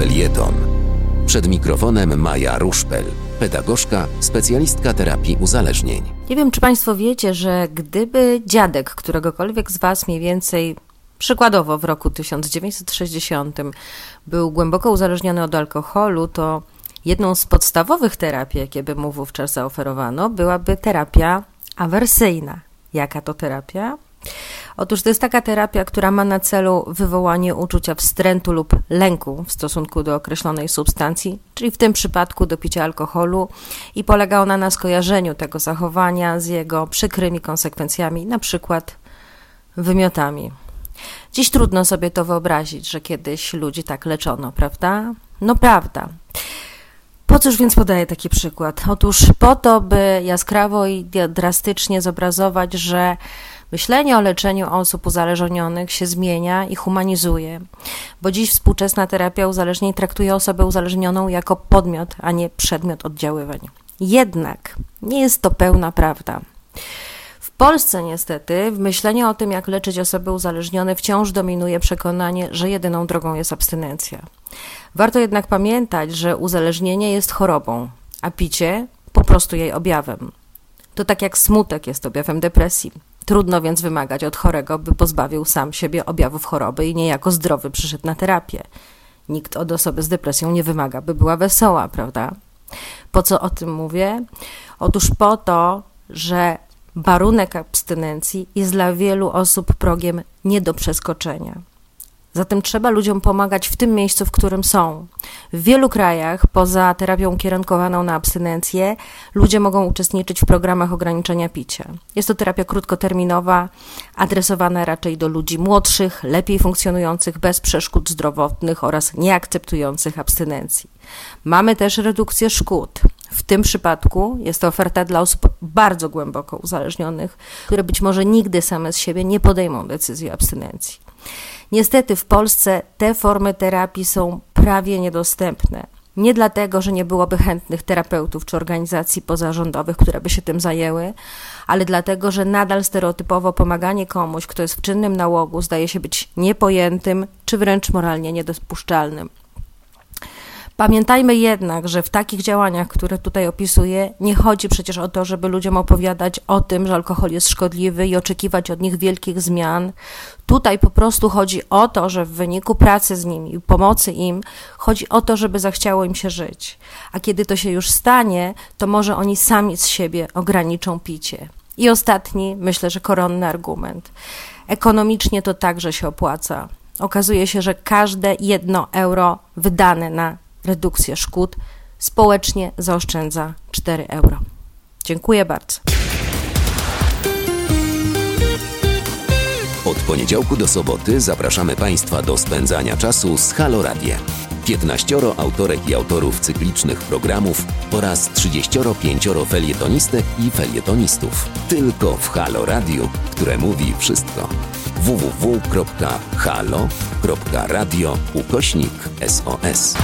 Felieton. Przed mikrofonem Maja Ruszpel, pedagogzka, specjalistka terapii uzależnień. Nie wiem, czy Państwo wiecie, że gdyby dziadek któregokolwiek z Was mniej więcej przykładowo w roku 1960 był głęboko uzależniony od alkoholu, to jedną z podstawowych terapii, jakie by mu wówczas zaoferowano, byłaby terapia awersyjna. Jaka to terapia? Otóż to jest taka terapia, która ma na celu wywołanie uczucia wstrętu lub lęku w stosunku do określonej substancji, czyli w tym przypadku do picia alkoholu, i polega ona na skojarzeniu tego zachowania z jego przykrymi konsekwencjami, na przykład wymiotami. Dziś trudno sobie to wyobrazić, że kiedyś ludzi tak leczono, prawda? No prawda. Cóż więc podaję taki przykład? Otóż po to, by jaskrawo i drastycznie zobrazować, że myślenie o leczeniu osób uzależnionych się zmienia i humanizuje, bo dziś współczesna terapia uzależnień traktuje osobę uzależnioną jako podmiot, a nie przedmiot oddziaływań. Jednak nie jest to pełna prawda. Polsce niestety w myśleniu o tym, jak leczyć osoby uzależnione, wciąż dominuje przekonanie, że jedyną drogą jest abstynencja. Warto jednak pamiętać, że uzależnienie jest chorobą, a picie po prostu jej objawem. To tak jak smutek jest objawem depresji. Trudno więc wymagać od chorego, by pozbawił sam siebie objawów choroby i niejako zdrowy przyszedł na terapię. Nikt od osoby z depresją nie wymaga, by była wesoła, prawda? Po co o tym mówię? Otóż po to, że warunek abstynencji jest dla wielu osób progiem nie do przeskoczenia. Zatem trzeba ludziom pomagać w tym miejscu, w którym są. W wielu krajach, poza terapią kierunkowaną na abstynencję, ludzie mogą uczestniczyć w programach ograniczenia picia. Jest to terapia krótkoterminowa, adresowana raczej do ludzi młodszych, lepiej funkcjonujących, bez przeszkód zdrowotnych oraz nieakceptujących abstynencji. Mamy też redukcję szkód. W tym przypadku jest to oferta dla osób bardzo głęboko uzależnionych, które być może nigdy same z siebie nie podejmą decyzji o abstynencji. Niestety w Polsce te formy terapii są prawie niedostępne. Nie dlatego, że nie byłoby chętnych terapeutów czy organizacji pozarządowych, które by się tym zajęły, ale dlatego, że nadal stereotypowo pomaganie komuś, kto jest w czynnym nałogu, zdaje się być niepojętym czy wręcz moralnie niedopuszczalnym. Pamiętajmy jednak, że w takich działaniach, które tutaj opisuję, nie chodzi przecież o to, żeby ludziom opowiadać o tym, że alkohol jest szkodliwy i oczekiwać od nich wielkich zmian. Tutaj po prostu chodzi o to, że w wyniku pracy z nimi i pomocy im, chodzi o to, żeby zachciało im się żyć. A kiedy to się już stanie, to może oni sami z siebie ograniczą picie. I ostatni, myślę, że koronny argument. Ekonomicznie to także się opłaca. Okazuje się, że każde jedno euro wydane na redukcję szkód społecznie zaoszczędza 4 euro. Dziękuję bardzo. Od poniedziałku do soboty zapraszamy Państwa do spędzania czasu z Halo Radio. 15 autorek i autorów cyklicznych programów oraz 35 felietonistek i felietonistów. Tylko w Halo Radio, które mówi wszystko. www.halo.radio ukośnik SOS.